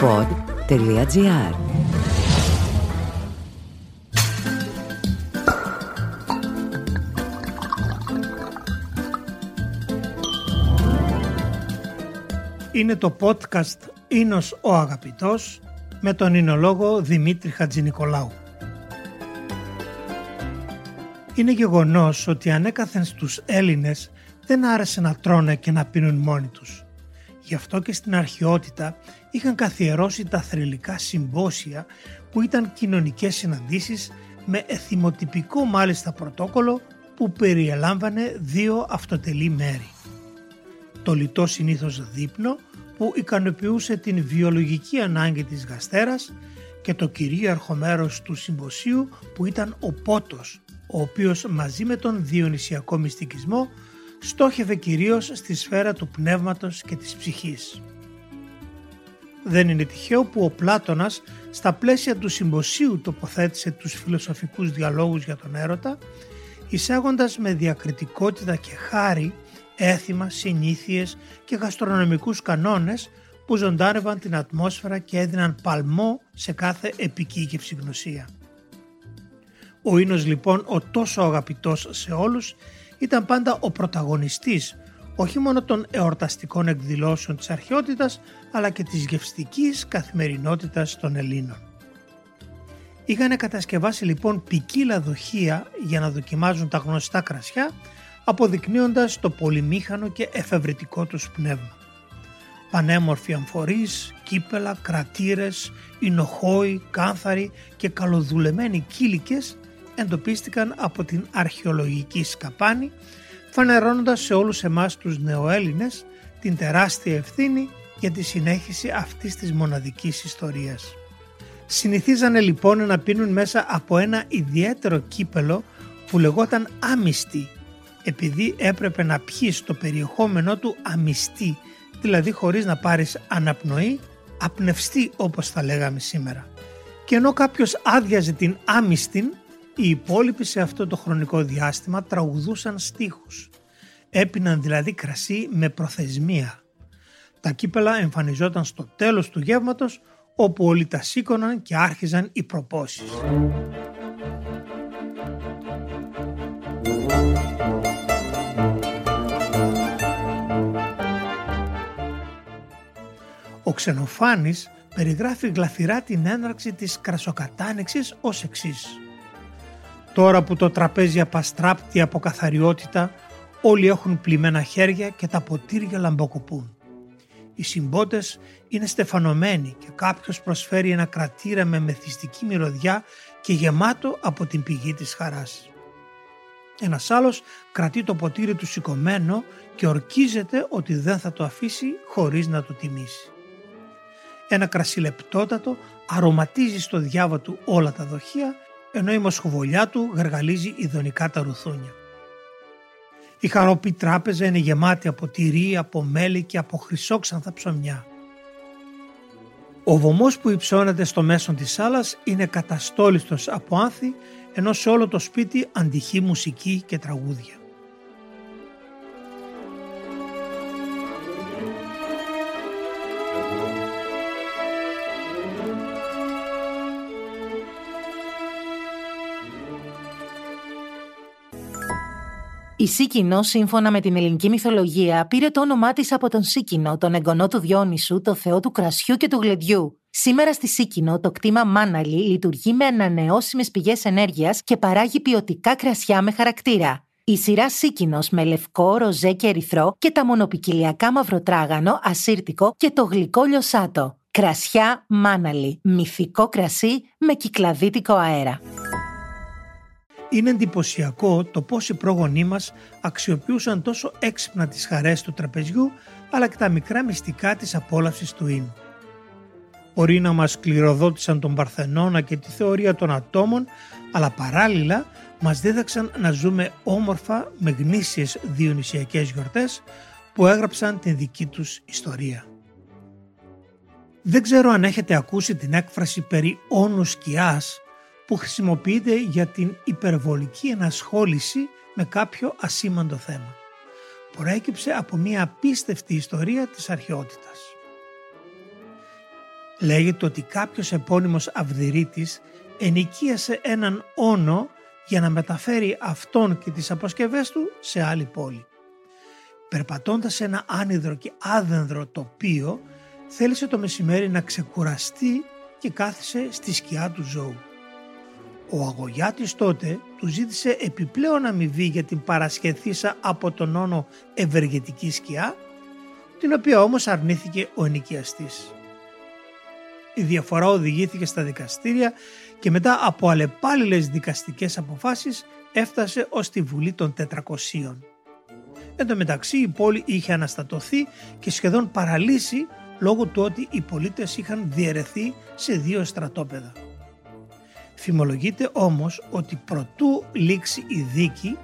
pod.gr Είναι το podcast «Ίνος ο Αγαπητός» με τον εινολόγο Δημήτρη Χατζηνικολάου. Είναι γεγονός ότι ανέκαθεν στους Έλληνες δεν άρεσε να τρώνε και να πίνουν μόνοι τους. Γι' αυτό και στην αρχαιότητα είχαν καθιερώσει τα θρηλυκά συμπόσια που ήταν κοινωνικές συναντήσεις με εθιμοτυπικό μάλιστα πρωτόκολλο που περιελάμβανε δύο αυτοτελή μέρη. Το λιτό συνήθως δείπνο που ικανοποιούσε την βιολογική ανάγκη της γαστέρας και το κυρίαρχο μέρος του συμποσίου που ήταν ο πότος, ο οποίος μαζί με τον διονυσιακό μυστικισμό στόχευε κυρίως στη σφαίρα του πνεύματος και της ψυχής. Δεν είναι τυχαίο που ο Πλάτωνας στα πλαίσια του συμποσίου τοποθέτησε τους φιλοσοφικούς διαλόγους για τον έρωτα, εισάγοντας με διακριτικότητα και χάρη έθιμα, συνήθειες και γαστρονομικούς κανόνες που ζωντάνευαν την ατμόσφαιρα και έδιναν παλμό σε κάθε επικήκευση γνωσία. Ο Ίνος λοιπόν ο τόσο αγαπητός σε όλους ήταν πάντα ο πρωταγωνιστής όχι μόνο των εορταστικών εκδηλώσεων της αρχαιότητας αλλά και της γευστικής καθημερινότητας των Ελλήνων. Είχαν κατασκευάσει λοιπόν ποικίλα δοχεία για να δοκιμάζουν τα γνωστά κρασιά αποδεικνύοντας το πολυμήχανο και εφευρετικό τους πνεύμα. Πανέμορφοι αμφορείς, κύπελα, κρατήρες, ινοχόοι, κάθαροι και καλοδουλεμένοι κύλικες εντοπίστηκαν από την αρχαιολογική σκαπάνη φανερώνοντας σε όλους εμάς τους νεοέλληνες την τεράστια ευθύνη για τη συνέχιση αυτής της μοναδικής ιστορίας. Συνηθίζανε λοιπόν να πίνουν μέσα από ένα ιδιαίτερο κύπελο που λεγόταν άμυστη επειδή έπρεπε να πιείς το περιεχόμενό του αμυστή, δηλαδή χωρίς να πάρεις αναπνοή, απνευστή όπως θα λέγαμε σήμερα. Και ενώ κάποιος άδειαζε την άμυστην, οι υπόλοιποι σε αυτό το χρονικό διάστημα τραγουδούσαν στίχους. Έπιναν δηλαδή κρασί με προθεσμία. Τα κύπελα εμφανιζόταν στο τέλος του γεύματος όπου όλοι τα σήκωναν και άρχιζαν οι προπόσεις. Ο Ξενοφάνης περιγράφει γλαφυρά την έναρξη της κρασοκατάνεξης ως εξής. Τώρα που το τραπέζι απαστράπτει από καθαριότητα, όλοι έχουν πλημμένα χέρια και τα ποτήρια λαμποκοπούν. Οι συμπότες είναι στεφανωμένοι και κάποιος προσφέρει ένα κρατήρα με μεθυστική μυρωδιά και γεμάτο από την πηγή της χαράς. Ένας άλλος κρατεί το ποτήρι του σηκωμένο και ορκίζεται ότι δεν θα το αφήσει χωρίς να το τιμήσει. Ένα κρασί λεπτότατο αρωματίζει στο διάβα του όλα τα δοχεία, ενώ η μοσχοβολιά του γαργαλίζει ειδονικά τα ρουθούνια. Η χαροπή τράπεζα είναι γεμάτη από τυρί, από μέλι και από χρυσόξανθα ψωμιά. Ο βωμός που υψώνεται στο μέσον της σάλας είναι καταστόλιστος από άνθη, ενώ σε όλο το σπίτι αντυχεί μουσική και τραγούδια. Η Σίκινο, σύμφωνα με την ελληνική μυθολογία, πήρε το όνομά της από τον Σίκινο, τον εγγονό του Διόνυσου, το θεό του κρασιού και του γλεντιού. Σήμερα στη Σίκινο, το κτήμα Μάναλι λειτουργεί με ανανεώσιμες πηγές ενέργειας και παράγει ποιοτικά κρασιά με χαρακτήρα. Η σειρά Σίκινος με λευκό, ροζέ και ερυθρό και τα μονοπικυλιακά μαυροτράγανο, ασύρτικο και το γλυκό λιωσάτο. Κρασιά Μάναλι, μυθικό κρασί με κυκλαδίτικο αέρα. Είναι εντυπωσιακό το πώς οι πρόγονοί μας αξιοποιούσαν τόσο έξυπνα τις χαρές του τραπεζιού αλλά και τα μικρά μυστικά της απόλαυσης του ίνου. Μπορεί να μας κληροδότησαν τον Παρθενώνα και τη θεωρία των ατόμων αλλά παράλληλα μας δίδαξαν να ζούμε όμορφα με γνήσιες διονυσιακές γιορτές που έγραψαν την δική τους ιστορία. Δεν ξέρω αν έχετε ακούσει την έκφραση περί όνους σκιάς που χρησιμοποιείται για την υπερβολική ενασχόληση με κάποιο ασήμαντο θέμα. Προέκυψε από μια απίστευτη ιστορία της αρχαιότητας. Λέγεται ότι κάποιος επώνυμος Αυδηρίτης ενοικίασε έναν όνο για να μεταφέρει αυτόν και τις αποσκευές του σε άλλη πόλη. Περπατώντας σε ένα άνυδρο και άδενδρο τοπίο, θέλησε το μεσημέρι να ξεκουραστεί και κάθισε στη σκιά του ζώου. Ο αγωγιάτης τότε του ζήτησε επιπλέον αμοιβή για την παρασχεθήσα από τον όνο ευεργετική σκιά, την οποία όμως αρνήθηκε ο ενοικιαστής. Η διαφορά οδηγήθηκε στα δικαστήρια και μετά από αλλεπάλληλες δικαστικές αποφάσεις έφτασε ως τη Βουλή των 400. Εν τω μεταξύ η πόλη είχε αναστατωθεί και σχεδόν παραλύσει λόγω του ότι οι πολίτες είχαν διαιρεθεί σε δύο στρατόπεδα. Φημολογείται όμως ότι προτού λήξει η δίκη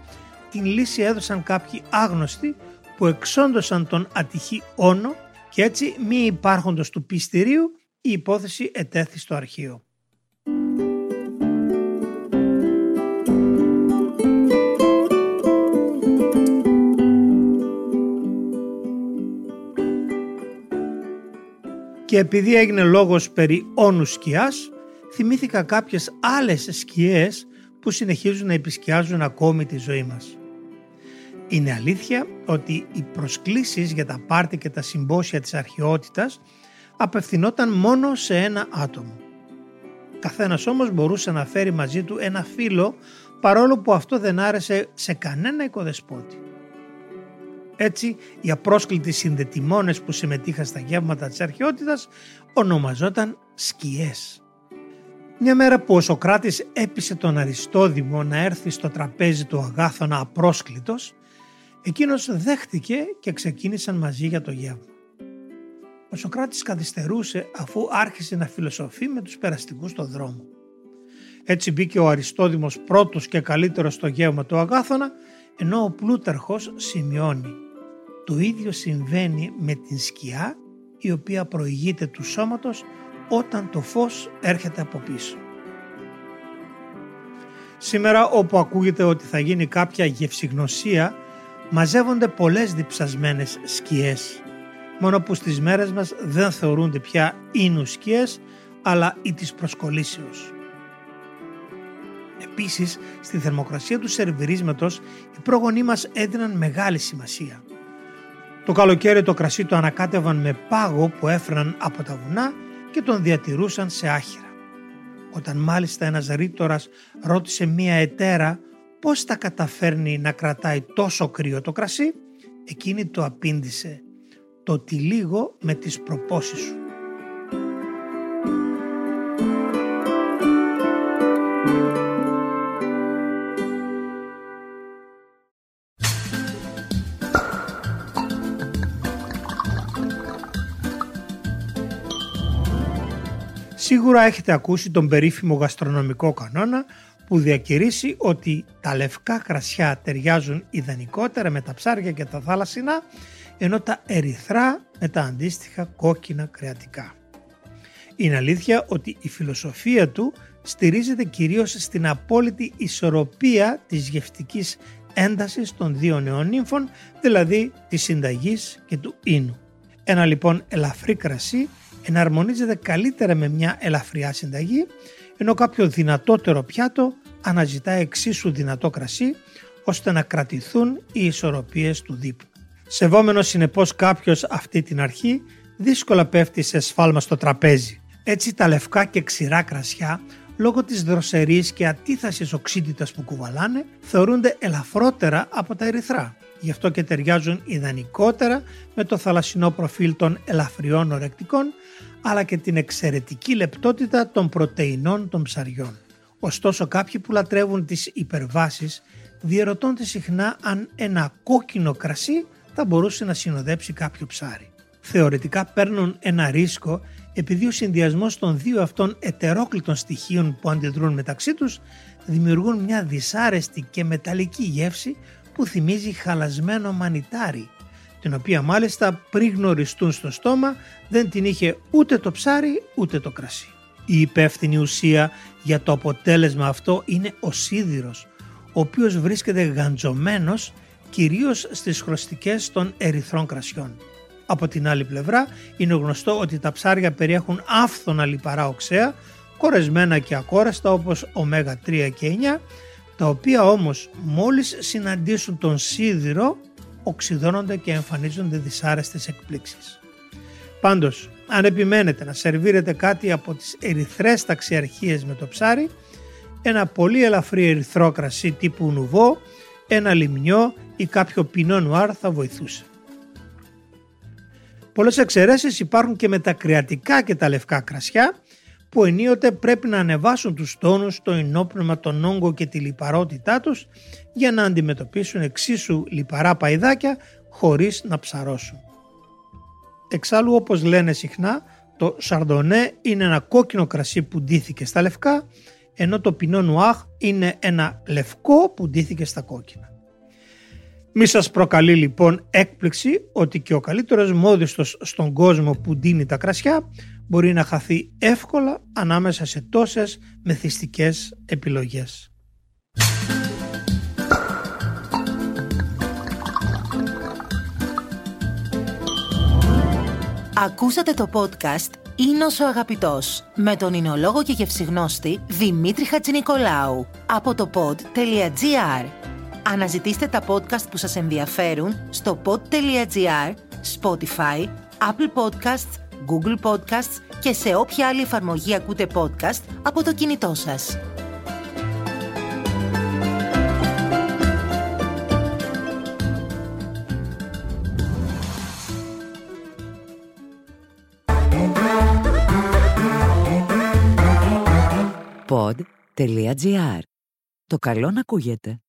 την λύση έδωσαν κάποιοι άγνωστοι που εξόντωσαν τον ατυχή όνο και έτσι μη υπάρχοντος του πιστηρίου η υπόθεση ετέθη στο αρχείο. Και επειδή έγινε λόγος περί όνους σκιάς, θυμήθηκα κάποιες άλλες σκιές που συνεχίζουν να επισκιάζουν ακόμη τη ζωή μας. Είναι αλήθεια ότι οι προσκλήσεις για τα πάρτι και τα συμπόσια της αρχαιότητας απευθυνόταν μόνο σε ένα άτομο. Καθένας όμως μπορούσε να φέρει μαζί του ένα φίλο παρόλο που αυτό δεν άρεσε σε κανένα οικοδεσπότη. Έτσι, οι απρόσκλητοι συνδετημόνες που συμμετείχαν στα γεύματα της αρχαιότητας ονομαζόταν σκιές. Μια μέρα που ο Σοκράτης έπεισε τον Αριστόδημο να έρθει στο τραπέζι του Αγάθωνα απρόσκλητος, εκείνος δέχτηκε και ξεκίνησαν μαζί για το γεύμα. Ο Σοκράτης καθυστερούσε αφού άρχισε να φιλοσοφεί με τους περαστικούς στο δρόμο. Έτσι μπήκε ο Αριστόδημος πρώτος και καλύτερος στο γεύμα του Αγάθωνα, ενώ ο Πλούταρχος σημειώνει το ίδιο συμβαίνει με την σκιά η οποία προηγείται του σώματος όταν το φως έρχεται από πίσω. Σήμερα όπου ακούγεται ότι θα γίνει κάποια γευσιγνωσία μαζεύονται πολλές διψασμένες σκιές μόνο που στις μέρες μας δεν θεωρούνται πια ίνους σκιές αλλά ή της προσκολήσεως. Επίσης, στη θερμοκρασία του σερβιρίσματος οι πρόγονοί μας έδιναν μεγάλη σημασία. Το καλοκαίρι το κρασί το ανακάτευαν με πάγο που έφεραν από τα βουνά και τον διατηρούσαν σε άχυρα. Όταν μάλιστα ένας ρήτορας ρώτησε μία ετέρα πώς τα καταφέρνει να κρατάει τόσο κρύο το κρασί, εκείνη το απήντησε «Το τυλίγω με τις προπόσεις σου». Σίγουρα έχετε ακούσει τον περίφημο γαστρονομικό κανόνα που διακηρύσει ότι τα λευκά κρασιά ταιριάζουν ιδανικότερα με τα ψάρια και τα θάλασσινα ενώ τα ερυθρά με τα αντίστοιχα κόκκινα κρεατικά. Είναι αλήθεια ότι η φιλοσοφία του στηρίζεται κυρίως στην απόλυτη ισορροπία της γευτικής έντασης των δύο νεονύμφων, δηλαδή της συνταγής και του ίνου. Ένα λοιπόν ελαφρύ κρασί εναρμονίζεται καλύτερα με μια ελαφριά συνταγή, ενώ κάποιο δυνατότερο πιάτο αναζητά εξίσου δυνατό κρασί, ώστε να κρατηθούν οι ισορροπίες του δείπνου. Σεβόμενος συνεπώς κάποιος αυτή την αρχή, δύσκολα πέφτει σε σφάλμα στο τραπέζι. Έτσι τα λευκά και ξηρά κρασιά, λόγω της δροσερής και ατίθασης οξύτητας που κουβαλάνε, θεωρούνται ελαφρότερα από τα ερυθρά. Γι' αυτό και ταιριάζουν ιδανικότερα με το θαλασσινό προφίλ των ελαφριών ορεκτικών αλλά και την εξαιρετική λεπτότητα των πρωτεϊνών των ψαριών. Ωστόσο κάποιοι που λατρεύουν τις υπερβάσεις διερωτώνται συχνά αν ένα κόκκινο κρασί θα μπορούσε να συνοδέψει κάποιο ψάρι. Θεωρητικά παίρνουν ένα ρίσκο επειδή ο συνδυασμός των δύο αυτών ετερόκλητων στοιχείων που αντιδρούν μεταξύ τους δημιουργούν μια δυσάρεστη και μεταλλική γεύση που θυμίζει χαλασμένο μανιτάρι την οποία μάλιστα πριν γνωριστούν στο στόμα δεν την είχε ούτε το ψάρι ούτε το κρασί. Η υπεύθυνη ουσία για το αποτέλεσμα αυτό είναι ο σίδηρος, ο οποίος βρίσκεται γαντζωμένος κυρίως στις χρωστικές των ερυθρών κρασιών. Από την άλλη πλευρά είναι γνωστό ότι τα περιέχουν άφθονα λιπαρά οξέα, κορεσμένα και ακόρεστα όπως ω3 και 9, τα οποία όμως μόλις συναντήσουν τον σίδηρο οξυδώνονται και εμφανίζονται δυσάρεστες εκπλήξεις. Πάντως, αν επιμένετε να σερβίρετε κάτι από τις ερυθρές ταξιαρχίες με το ψάρι, ένα πολύ ελαφρύ ερυθρό κρασί τύπου νουβό, ένα λιμνιό ή κάποιο πινό νουάρ θα βοηθούσε. Πολλές εξαιρέσεις υπάρχουν και με τα κρεατικά και τα λευκά κρασιά που ενίοτε πρέπει να ανεβάσουν τους τόνους, το ενόπνευμα, τον όγκο και τη λιπαρότητά τους για να αντιμετωπίσουν εξίσου λιπαρά παϊδάκια χωρίς να ψαρώσουν. Εξάλλου όπως λένε συχνά το σαρδονέ είναι ένα κόκκινο κρασί που ντύθηκε στα λευκά ενώ το πινό νουάχ είναι ένα λευκό που ντύθηκε στα κόκκινα. Μη σας προκαλεί λοιπόν έκπληξη ότι και ο καλύτερος μόδιστος στον κόσμο που ντύνει τα κρασιά μπορεί να χαθεί εύκολα ανάμεσα σε τόσες μεθυστικές επιλογές. Ακούσατε το podcast «Ίνος ο αγαπητός» με τον εινολόγο και γευσιγνώστη Δημήτρη Χατζηνικολάου από το pod.gr. Αναζητήστε τα podcast που σας ενδιαφέρουν στο pod.gr, Spotify, Apple Podcasts, Google Podcasts και σε όποια άλλη εφαρμογή ακούτε podcast από το κινητό σας. Pod.gr. Το καλό να ακούγεται.